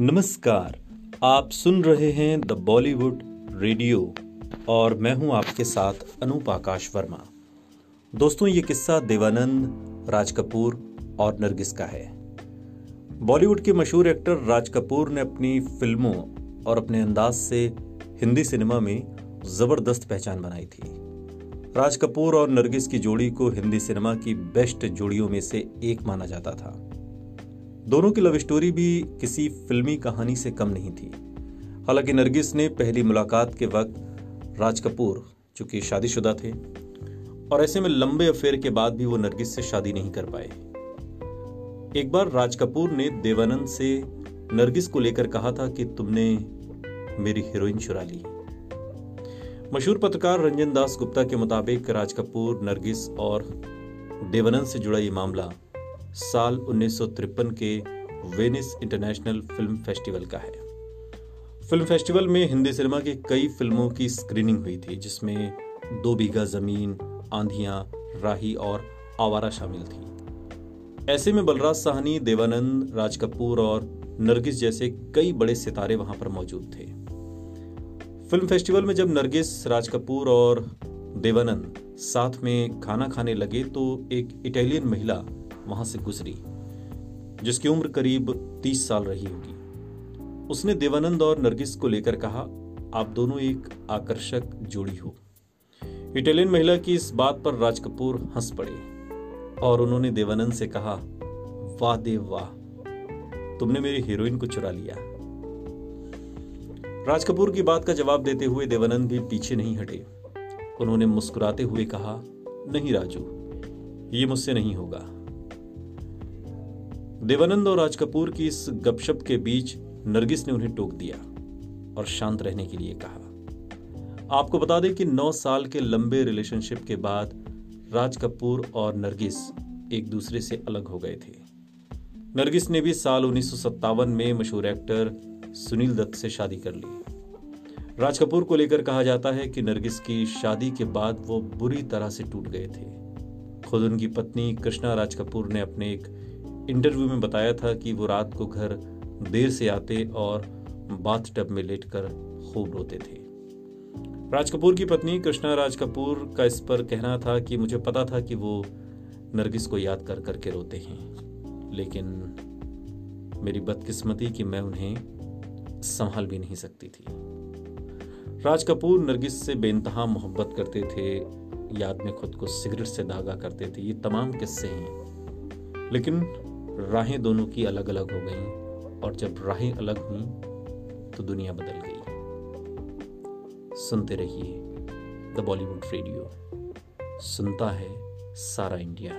नमस्कार, आप सुन रहे हैं द बॉलीवुड रेडियो और मैं हूँ आपके साथ अनूप आकाश वर्मा। दोस्तों, ये किस्सा देवानंद, राज कपूर और नरगिस का है। बॉलीवुड के मशहूर एक्टर राज कपूर ने अपनी फ़िल्मों और अपने अंदाज से हिंदी सिनेमा में ज़बरदस्त पहचान बनाई थी। राज कपूर और नरगिस की जोड़ी को हिंदी सिनेमा की बेस्ट जोड़ियों में से एक माना जाता था। दोनों की लव स्टोरी भी किसी फिल्मी कहानी से कम नहीं थी। हालाँकि नरगिस ने पहली मुलाकात के वक्त राज कपूर चूँकि शादीशुदा थे, और ऐसे में लंबे अफेयर के बाद भी वो नरगिस से शादी नहीं कर पाए। एक बार राज कपूर ने देवानंद से नरगिस को लेकर कहा था कि तुमने मेरी हीरोइन चुरा ली मशहूर पत्रकार रंजन दास गुप्ता के मुताबिक राज कपूर, नरगिस और देवानंद से जुड़ा ये मामला साल उन्नीस सौ तिरपन के वेनिस इंटरनेशनल फ़िल्म फेस्टिवल का है। फ़िल्म फेस्टिवल में हिंदी सिनेमा की कई फ़िल्मों की स्क्रीनिंग हुई थी, जिसमें दो बीघा ज़मीन, आंधियाँ, राही और आवारा शामिल थी। ऐसे में बलराज साहनी, देवानंद, राज कपूर और नरगिस जैसे कई बड़े सितारे वहाँ पर मौजूद थे। फ़िल्म फेस्टिवल में जब नरगिस, राज कपूर और देवानंद साथ में खाना खाने लगे तो एक इटालियन महिला वहाँ से गुजरी, जिसकी उम्र करीब तीस साल रही होगी। उसने देवानंद और नरगिस को लेकर कहा, आप दोनों एक आकर्षक जोड़ी हो। इटालियन महिला की इस बात पर राज कपूर हंस पड़े और उन्होंने देवानंद से कहा, वाह देव, वाह, तुमने मेरी हीरोइन को चुरा लिया। राज कपूर की बात का जवाब देते हुए देवानंद भी पीछे नहीं हटे। उन्होंने मुस्कुराते हुए कहा, नहीं राजू, ये मुझसे नहीं होगा। देवानंद और राज कपूर की इस गपशप के बीच नरगिस ने उन्हें टोक दिया और शांत रहने के लिए कहा। आपको बता दें कि नौ साल के लंबे रिलेशनशिप के बाद राज कपूर और नरगिस एक दूसरे से अलग हो गए थे। नरगिस ने भी साल उन्नीस सौ सत्तावन में मशहूर एक्टर सुनील दत्त से शादी कर ली। राज कपूर को लेकर कहा जाता है कि नरगिस की शादी के बाद वो बुरी तरह से टूट गए थे। खुद उनकी पत्नी कृष्णा राज कपूर ने अपने एक इंटरव्यू में बताया था कि वो रात को घर देर से आते और बाथ टब में लेटकर खूब रोते थे। राज कपूर की पत्नी कृष्णा राज कपूर का इस पर कहना था कि मुझे पता था कि वो नरगिस को याद कर करके रोते हैं। लेकिन मेरी बदकिस्मती कि मैं उन्हें संभाल भी नहीं सकती थी। राज कपूर नरगिस से बेनतहा मोहब्बत करते थे, याद में खुद को सिगरेट से दागा करते थे, ये तमाम किस्से हैं। लेकिन राहें दोनों की अलग अलग हो गई और जब राहें अलग हुई तो दुनिया बदल गई। सुनते रहिए द बॉलीवुड रेडियो। सुनता है सारा इंडिया।